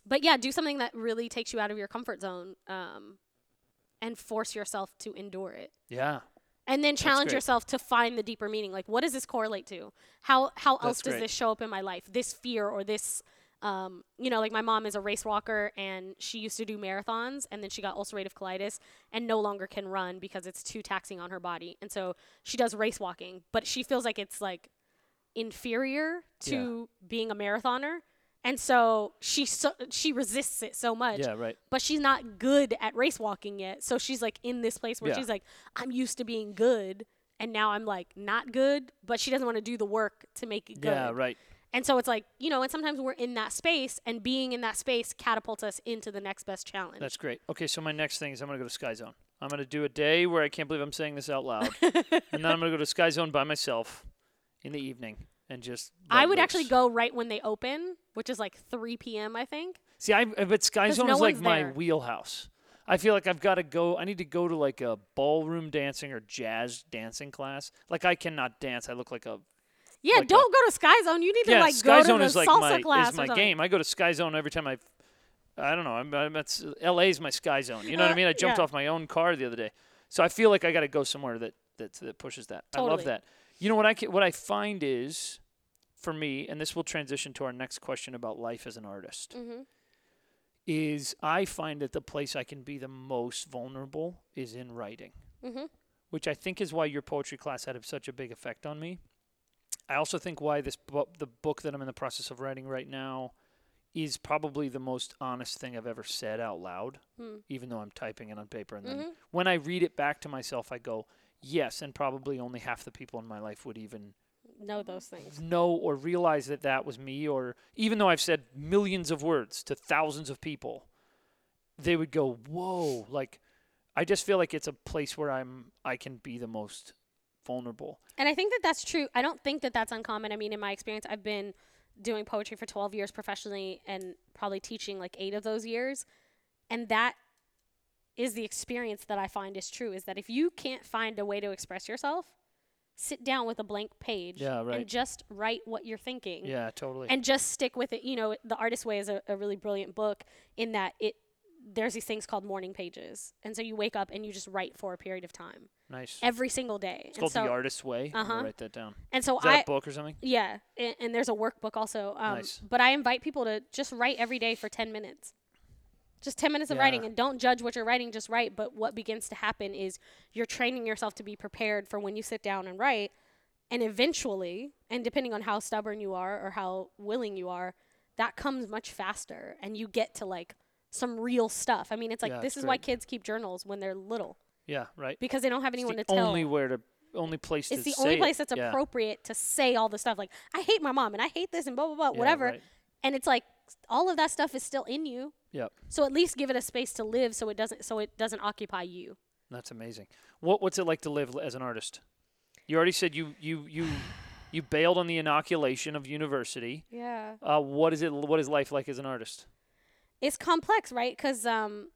but yeah, do something that really takes you out of your comfort zone, um, and force yourself to endure it. yeah. And then challenge yourself to find the deeper meaning. Like, what does this correlate to? How how else does great. this show up in my life? This fear or this, um, you know, like my mom is a race walker and she used to do marathons and then she got ulcerative colitis and no longer can run because it's too taxing on her body. And so she does race walking, but she feels like it's like inferior to being a marathoner. And so she so, she resists it so much Yeah, right. but she's not good at race walking yet. So she's like in this place where Yeah. she's like, I'm used to being good, and now I'm like not good. But she doesn't want to do the work to make it good. Yeah, right. And so it's like you know, and sometimes we're in that space, and being in that space catapults us into the next best challenge. That's great. Okay, so my next thing is I'm going to go to Sky Zone. I'm going to do a day where I can't believe I'm saying this out loud. and then I'm going to go to Sky Zone by myself in the evening and just. I would actually go right when they open, which is like 3 p.m. I think. See, I but Sky Zone no is like my there. wheelhouse. I feel like I've got to go. I need to go to like a ballroom dancing or jazz dancing class. Like I cannot dance. I look like a Yeah, Like don't go to Sky Zone. You need to like Sky go Zone to the is like salsa my class is my game. I go to Sky Zone every time I. I don't know. I'm, I'm that's L.A. is my Sky Zone. You know what I Uh, mean? I jumped yeah. off my own car the other day, so I feel like I got to go somewhere that that that pushes that. I love that. You know what I what I find is, for me, and this will transition to our next question about life as an artist. Mhm. Is I find that the place I can be the most vulnerable is in writing Mhm. which I think is why your poetry class had such a big effect on me. I also think why this bu- the book that I'm in the process of writing right now is probably the most honest thing I've ever said out loud, Hmm. even though I'm typing it on paper. And then Mhm. when I read it back to myself, I go, yes, and probably only half the people in my life would even Know those things. know or realize that that was me. Or even though I've said millions of words to thousands of people, they would go, whoa, like. I just feel like it's a place where I'm I can be the most vulnerable. And I think that that's true. I don't think that that's uncommon. I mean, in my experience, I've been doing poetry for 12 years professionally and probably teaching like eight of those years. And that is the experience that I find is true is that if you can't find a way to express yourself, sit down with a blank page Yeah, right. and just write what you're thinking. Yeah, totally. And just stick with it. You know, The Artist Way is a, a really brilliant book in that it there's these things called morning pages. And so you wake up and you just write for a period of time nice. every single day. It's and called so, The Artist's Way. Uh-huh. write that down. and so Is that I a book or something? yeah, and, and there's a workbook also. Um, Nice. But I invite people to just write every day for 10 minutes. Just 10 minutes of writing and don't judge what you're writing, just write. But what begins to happen is you're training yourself to be prepared for when you sit down and write. And eventually, and depending on how stubborn you are or how willing you are, that comes much faster and you get to like some real stuff. I mean, it's like Yeah, this is why kids keep journals when they're little Yeah, right. because they don't have It's anyone the to tell. only where to only place it's the only place that's yeah. appropriate to say all the stuff like I hate my mom and I hate this and blah blah blah Yeah, whatever. right. And it's like all of that stuff is still in you. Yep. So at least give it a space to live so it doesn't so it doesn't occupy you. That's amazing. What what's it like to live as an artist? You already said you you you you bailed on the inoculation of university. Yeah. Uh, what is it? What is life like as an artist? It's complex, right? Cuz um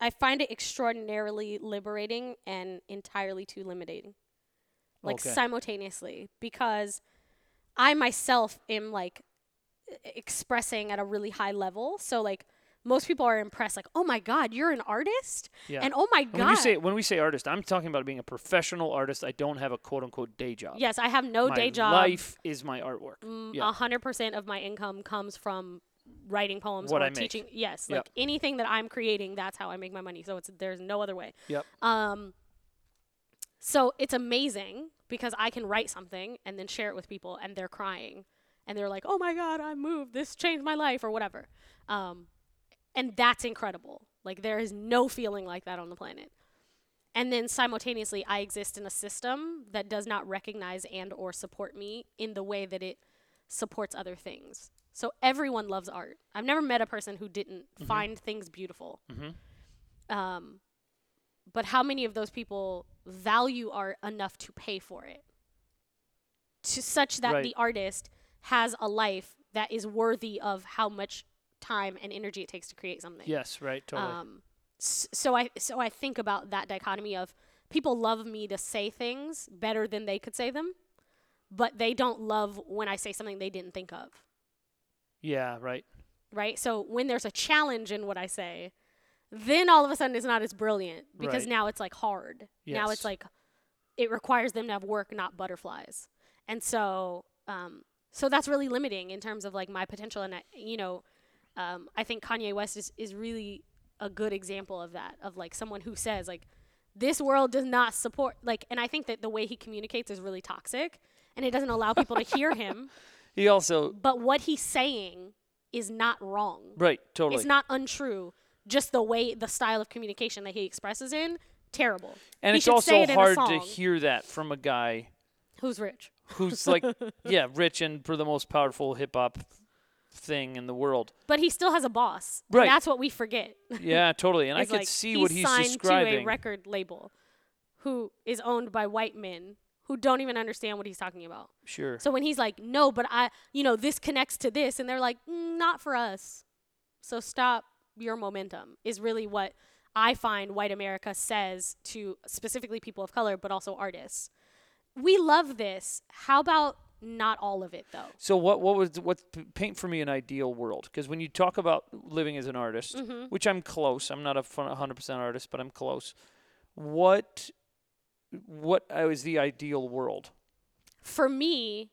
I find it extraordinarily liberating and entirely too limiting. Like Okay. simultaneously because I myself am like expressing at a really high level. So like most people are impressed like, "Oh my god, you're an artist?" Yeah. And "Oh my god." when you say when we say artist, I'm talking about being a professional artist. I don't have a quote unquote day job. yes, I have no my day job. life is my artwork. Mm, Yeah. A hundred percent of my income comes from writing poems What or I make. teaching. Yes, Yep. like anything that I'm creating, that's how I make my money. So it's there's no other way. Yep. Um. So it's amazing because I can write something and then share it with people, and they're crying, and they're like, "Oh my God, I'm moved. This changed my life," or whatever. Um, and that's incredible. Like there is no feeling like that on the planet. And then simultaneously, I exist in a system that does not recognize and or support me in the way that it supports other things. So everyone loves art. I've never met a person who didn't find things beautiful. Mhm. Um, but how many of those people value art enough to pay for it? To such that Right. the artist has a life that is worthy of how much time and energy it takes to create something. Yes, right, totally. Um, so I so I think about that dichotomy of people love me to say things better than they could say them, but they don't love when I say something they didn't think of. Yeah, right. Right? So when there's a challenge in what I say, then all of a sudden it's not as brilliant because Right. now it's like hard. Now it's like it requires them to have work, not butterflies. And so um, so that's really limiting in terms of like my potential and I, you know um, I think Kanye West is, is really a good example of that of like someone who says like this world does not support like and I think that the way he communicates is really toxic and it doesn't allow people to hear him He also but what he's saying is not wrong right, totally. it's not untrue just the way the style of communication that he expresses in terrible and he it's also it hard to hear that from a guy who's rich who's like yeah, rich and for the most powerful hip hop thing in the world. but he still has a boss Right. that's what we forget Yeah, totally. And I could like, see what he's signed describing. to a record label who is owned by white men who don't even understand what he's talking about. sure. So when he's like, "No, but I, you know, this connects to this," and they're like, mm, "Not for us." So stop your momentum is really what I find white America says to specifically people of color, but also artists. We love this. How about not all of it though? So what what was what paint for me an ideal world? Because when you talk about living as an artist, Mm-hmm. which I'm close, I'm not a hundred percent artist, but I'm close. What what uh, the ideal world? for me,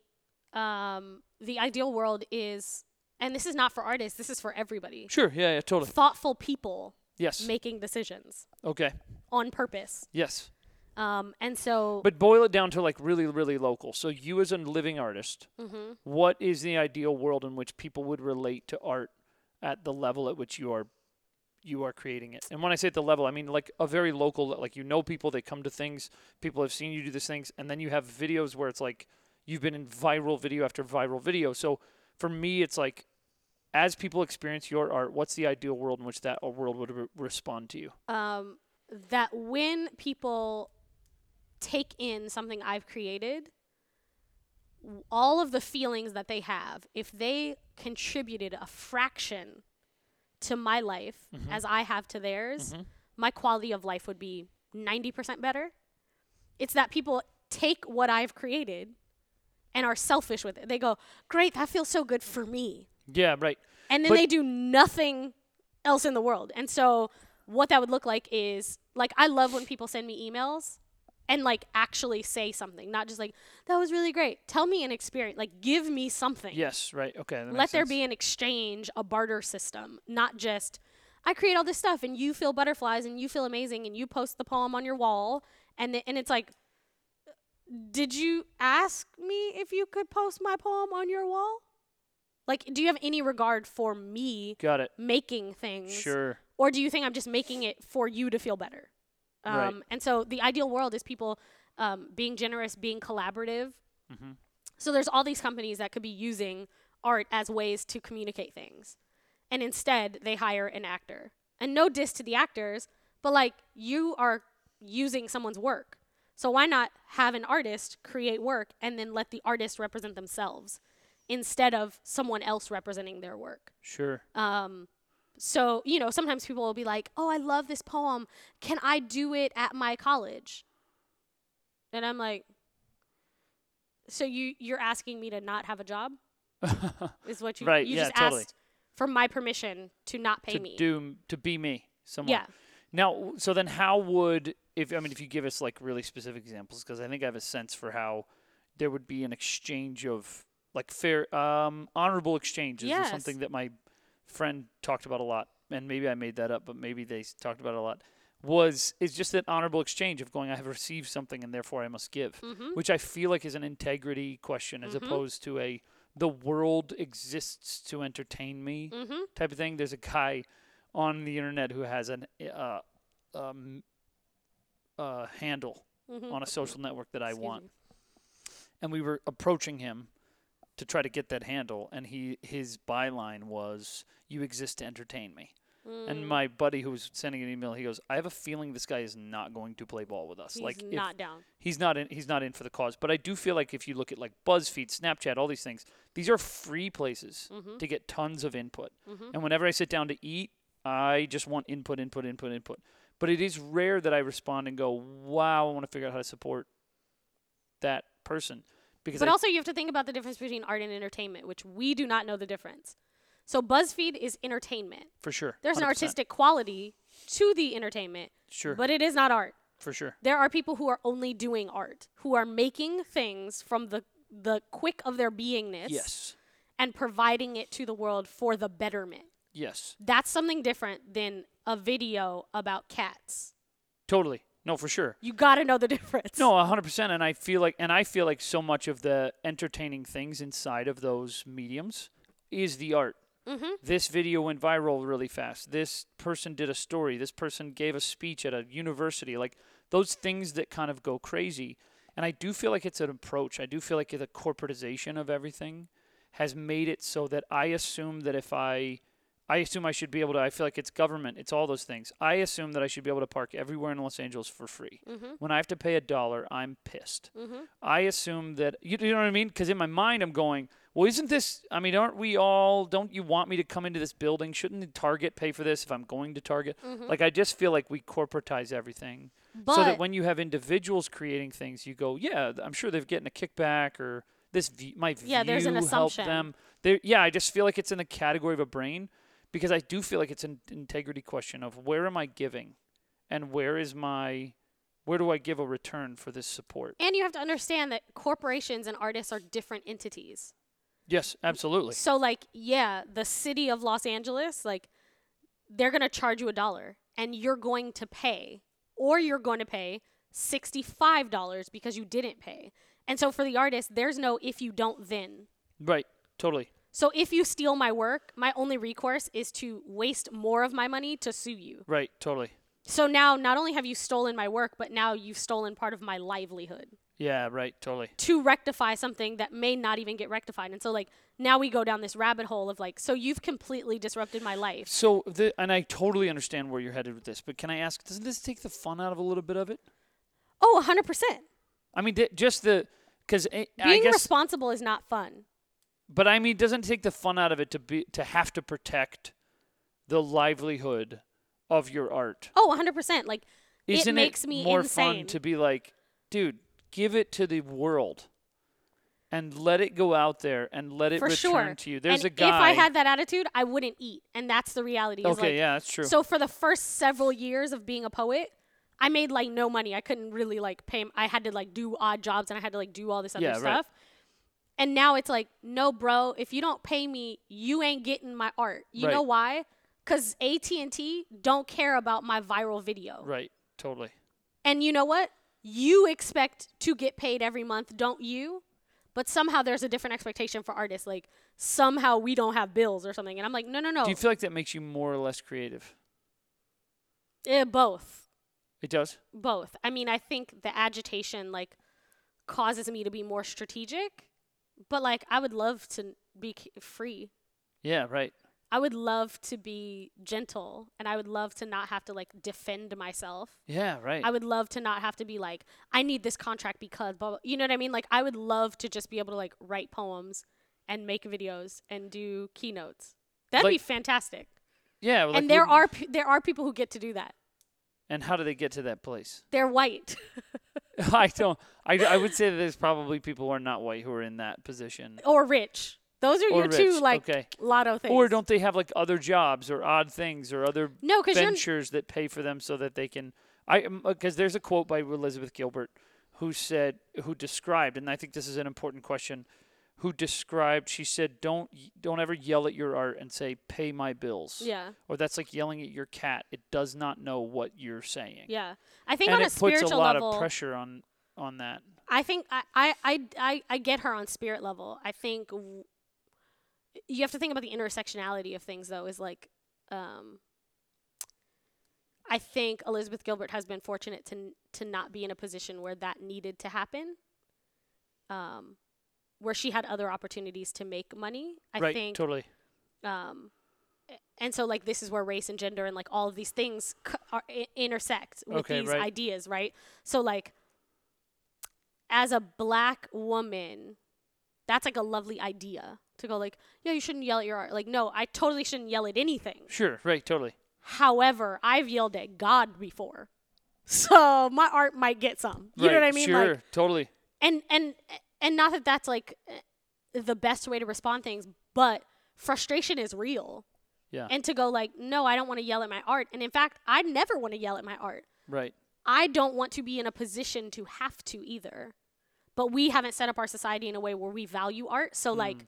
um, the ideal world is, and this is not for artists, this is for everybody. Sure. Yeah. Yeah. Totally. Thoughtful people Yes. making decisions Okay. on purpose. Yes. Um, and so, But boil it down to like really, really local. So you as a living artist, hmm what is the ideal world in which people would relate to art at the level at which you are you are creating it. And when i say at the level i mean like a very local like you know people they come to things people have seen you do these things and then you have videos where it's like you've been in viral video after viral video. So for me it's like as people experience your art what's the ideal world in which that world would re- respond to you? Um, that when people take in something I've created, all of the feelings that they have, if they contributed a fraction to my life Mhm. as I have to theirs, Mhm. my quality of life would be 90% better. It's that people take what I've created and are selfish with it. They go, Great, that feels so good for me. yeah right And then But- they do nothing else in the world. And so what that would look like is like I love when people send me emails and like actually say something, not just like that was really great. Tell me an experience, like give me something. yes right okay Let there sense. be an exchange, a barter system, not just I create all this stuff and you feel butterflies and you feel amazing and you post the poem on your wall and and it's like did you ask me if you could post my poem on your wall? Like do you have any regard for me got it making things sure or do you think I'm just making it for you to feel better? Um, Right. And so the ideal world is people um, being generous, being collaborative. Mhm. So there's all these companies that could be using art as ways to communicate things, and instead they hire an actor. And no diss to the actors, but like you are using someone's work, so why not have an artist create work and then let the artist represent themselves instead of someone else representing their work? sure Um, So, you know, sometimes people will be like, "Oh, I love this poem. Can I do it at my college?" And I'm like, "So you you're asking me to not have a job?" Is what you Right, you yeah, just totally. asked for my permission to not pay to me. do to be me somewhat. Yeah. Now, so then, how would if I mean if you give us like really specific examples because I think I have a sense for how there would be an exchange of like fair, um, honorable exchanges Yes. is something that my friend talked about a lot, and maybe I made that up, but maybe they talked about it a lot. Was is just that honorable exchange of going, I have received something and therefore I must give, Mhm. which I feel like is an integrity question as Mhm. opposed to a the world exists to entertain me Mhm. type of thing. There's a guy on the internet who has an uh, um, uh, handle Mhm. on a social network that I Excuse want, me. and we were approaching him to try to get that handle, and he his byline was "You exist to entertain me." And Mm, my buddy who was sending an email, he goes, "I have a feeling this guy is not going to play ball with us. he's like not down. he's not in he's not in for the cause. But I do feel like if you look at like BuzzFeed, Snapchat, all these things, these are free places Mhm. to get tons of input. Mhm. And whenever I sit down to eat, I just want input, input, input, input. But it is rare that I respond and go, "Wow, I want to figure out how to support that person." Because But I, also, you have to think about the difference between art and entertainment, which we do not know the difference. So, BuzzFeed is entertainment. for sure, There's an 100%. artistic quality to the entertainment, Sure, but it is not art. for sure. There are people who are only doing art, who are making things from the the quick of their beingness Yes, and providing it to the world for the betterment. yes, That's something different than a video about cats. totally. No, for sure. You got to know the difference. No, hundred percent. And I feel like, and I feel like so much of the entertaining things inside of those mediums is the art. Mhm. This video went viral really fast. This person did a story. This person gave a speech at a university. Like those things that kind of go crazy. And I do feel like it's an approach. I do feel like the corporatization of everything has made it so that I assume that if I I assume I should be able to I feel like it's government, it's all those things. I assume that I should be able to park everywhere in Los Angeles for free. Mhm. When I have to pay a dollar, I'm pissed. Mhm. I assume that you, you know what I mean? Because in my mind, I'm going, well, isn't this? I mean, aren't we all? Don't you want me to come into this building? Shouldn't the Target pay for this if I'm going to Target? Like, I just feel like we corporatize everything, But so that when you have individuals creating things, you go, yeah, I'm sure they're getting a kickback or this v- my view Yeah, there's an helped assumption. them. There, yeah, I just feel like it's in the category of a brain because I do feel like it's an integrity question of where am I giving, and where is my, where do I give a return for this support? and you have to understand that corporations and artists are different entities. Yes, absolutely. So like, yeah, the city of Los Angeles, like they're going to charge you a dollar and you're going to pay or you're going to pay $65 because you didn't pay. And so for the artist, there's no if you don't then. Right, totally. So if you steal my work, my only recourse is to waste more of my money to sue you. Right, totally. So now not only have you stolen my work, but now you've stolen part of my livelihood Yeah, right, totally. to rectify something that may not even get rectified. And so like now we go down this rabbit hole of like so you've completely disrupted my life. So, the, and I totally understand where you're headed with this, but can I ask, doesn't this take the fun out of a little bit of it? Oh, 100%. I mean, th- just the because eh, I Being guess, responsible is not fun. But I mean, doesn't take the fun out of it to be to have to protect the livelihood of your art. Oh, 100%. Like Isn't it makes me more insane. fun to be like, dude, give it to the world, and let it go out there and let it for return sure. to you. There's and a guy. If I had that attitude, I wouldn't eat. And that's the reality. okay, like, yeah, that's true. So for the first several years of being a poet, I made like no money. I couldn't really like pay. I had to like do odd jobs and I had to like do all this other stuff. Yeah, right. And now it's like, no, bro. If you don't pay me, you ain't getting my art. You Right. know why? Because AT and T don't care about my viral video. right, totally. And you know what? You expect to get paid every month, don't you? But somehow there's a different expectation for artists. Like somehow we don't have bills or something. And I'm like, no, no, no. Do you feel like that makes you more or less creative? Eh, both. It does. both. I mean, I think the agitation like causes me to be more strategic, but like I would love to be free. Yeah, right. I would love to be gentle and I would love to not have to like defend myself. Yeah, right. I would love to not have to be like I need this contract because blah, blah. you know what I mean? Like I would love to just be able to like write poems and make videos and do keynotes. That'd be fantastic. Yeah, like and there are p- there are people who get to do that. And how do they get to that place? They're white. I don't. I, I would say that there's probably people who are not white who are in that position. or rich. Those are Or your two like okay. lotto things. Or don't they have like other jobs or odd things or other no, ventures that pay for them so that they can? I um, uh, because there's a quote by Elizabeth Gilbert who said who described, and I think this is an important question. Who described? She said, "Don't don't ever yell at your art and say pay my bills." yeah, Or that's like yelling at your cat. It does not know what you're saying. yeah. I think and on it a puts spiritual a lot level, of pressure on on that. I think I, I, I, I, I get her on spirit level. I think w- you have to think about the intersectionality of things, though. Is like, um, I think Elizabeth Gilbert has been fortunate to n- to not be in a position where that needed to happen. Um, where she had other opportunities to make money. I right. think totally. um and so like this is where race and gender and like all of these things c- are I- intersect with Okay, these right. ideas right so like as a black woman that's like a lovely idea to go like yeah you shouldn't yell at your art like no i totally shouldn't yell at anything Sure. Right. Totally. however i've yelled at god before so my art might get some you know what i mean Sure. like totally. and and and not that that's like eh, the best way to respond things but frustration is real Yeah. and to go like no i don't want to yell at my art and in fact i never want to yell at my art right. i don't want to be in a position to have to either but we haven't set up our society in a way where we value art so like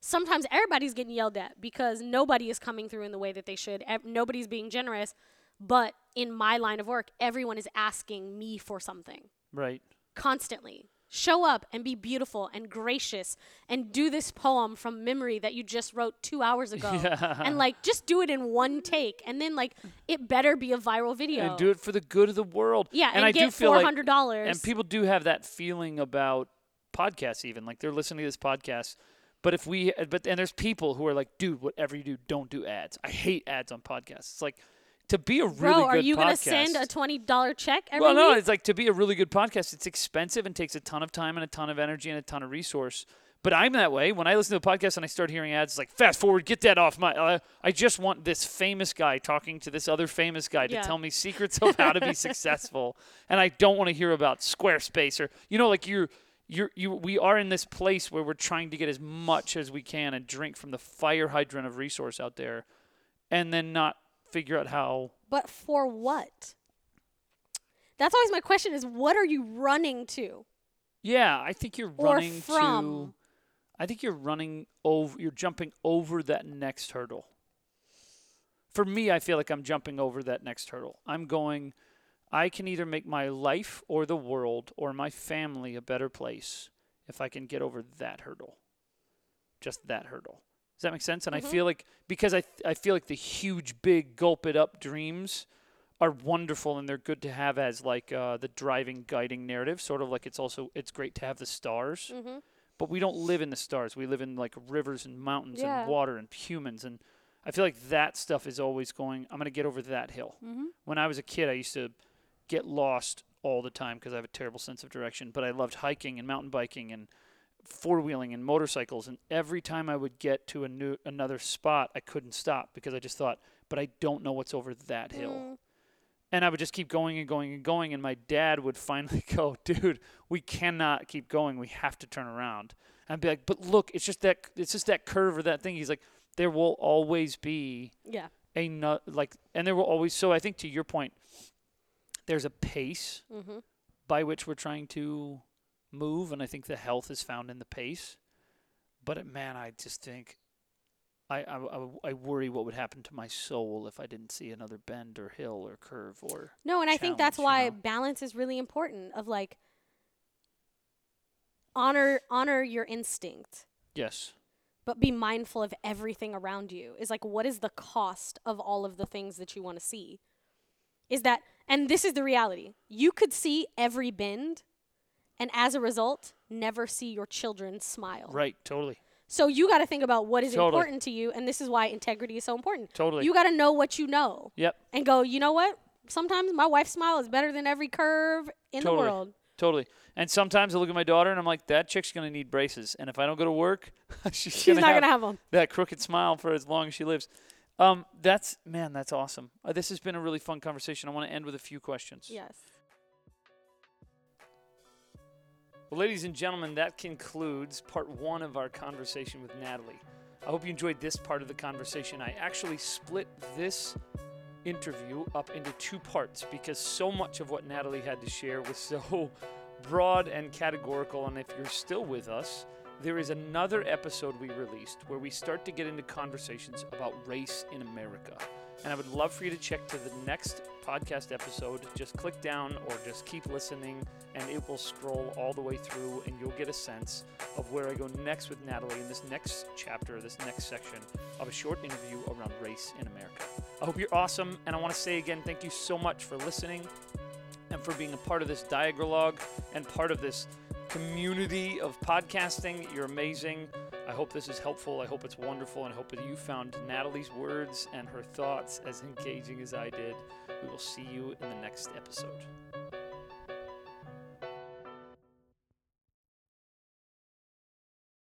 sometimes everybody's getting yelled at because nobody is coming through in the way that they should Ev- nobody's being generous but in my line of work everyone is asking me for something Right. constantly. Show up and be beautiful and gracious and do this poem from memory that you just wrote two hours ago. And like just do it in one take. And then like it better be a viral video. And do it for the good of the world. Yeah, and, I get do feel four like hundred dollars. and people do have that feeling about podcasts even like they're listening to this podcast but if we but and there's people who are like dude whatever you do don't do ads i hate ads on podcasts it's like to be a really Bro, good are you gonna send a twenty dollar check every well no week? it's like to be a really good podcast it's expensive and takes a ton of time and a ton of energy and a ton of resource but i'm that way when i listen to a podcast and i start hearing ads it's like fast forward get that off my uh, i just want this famous guy talking to this other famous guy to Yeah. tell me secrets of how to be successful and i don't want to hear about squarespace or you know like you're you're, you, we are in this place where we're trying to get as much as we can and drink from the fire hydrant of resource out there and then not figure out how But for what? That's always my question is what are you running to? Yeah, I think you're Or running from. to. I think you're running over. You're jumping over that next hurdle. For me, I feel like I'm jumping over that next hurdle. I'm going. I can either make my life or the world or my family a better place if I can get over that hurdle. Just that hurdle. Does that make sense? And I feel like because I I feel like the huge, big, gulp it up dreams are wonderful and they're good to have as like uh, the driving, guiding narrative. Sort of like it's also it's great to have the stars, Mm-hmm. but we don't live in the stars. We live in like rivers and mountains Yeah. and water and humans and. I feel like that stuff is always going. I'm going to get over that hill. Mm-hmm. When I was a kid, I used to get lost all the time because I have a terrible sense of direction. But I loved hiking and mountain biking and four wheeling and motorcycles. And every time I would get to a new another spot, I couldn't stop because I just thought, but I don't know what's over that hill. Mm. And I would just keep going and going and going. And my dad would finally go, dude, we cannot keep going. We have to turn around. And I'd be like, but look, it's just that it's just that curve or that thing. He's like, there will always be Yeah. a nu- like, and there will always. So I think to your point, there's a pace Mm-hmm. by which we're trying to move, and I think the health is found in the pace. But man, I just think I, I, I, worry what would happen to my soul if I didn't see another bend or hill or curve or No, and I think that's you why know? balance is really important of like honor honor your instinct, yes, but be mindful of everything around you. Is like what is the cost of all of the things that you want to see? Is that and this is the reality. You could see every bend and as a result never see your children smile. right, totally, So you got to think about what is Totally. important to you and this is why integrity is so important. totally. You got to know what you know yep, and go, "You know what? Sometimes my wife's smile is better than every curve in Totally. the world." totally. And sometimes I look at my daughter and I'm like, that chick's gonna need braces, and if I don't go to work, she's, She's gonna not going to have them. that crooked smile for as long as she lives. Um, that's man, that's awesome. Uh, this has been a really fun conversation. I want to end with a few questions. Yes. Well, ladies and gentlemen, that concludes part one of our conversation with Natalie. I hope you enjoyed this part of the conversation. I actually split this interview up into two parts because so much of what Natalie had to share was so broad and categorical. And if you're still with us, there is another episode we released where we start to get into conversations about race in America. And I would love for you to check to the next podcast episode. Just click down or just keep listening, and it will scroll all the way through, and you'll get a sense of where I go next with Natalie in this next chapter, this next section of a short interview around race in America. I hope you're awesome, and I want to say again, thank you so much for listening and for being a part of this dialogue and part of this community of podcasting. You're amazing. I hope this is helpful. I hope it's wonderful. And I hope that you found Natalie's words and her thoughts as engaging as I did. We will see you in the next episode.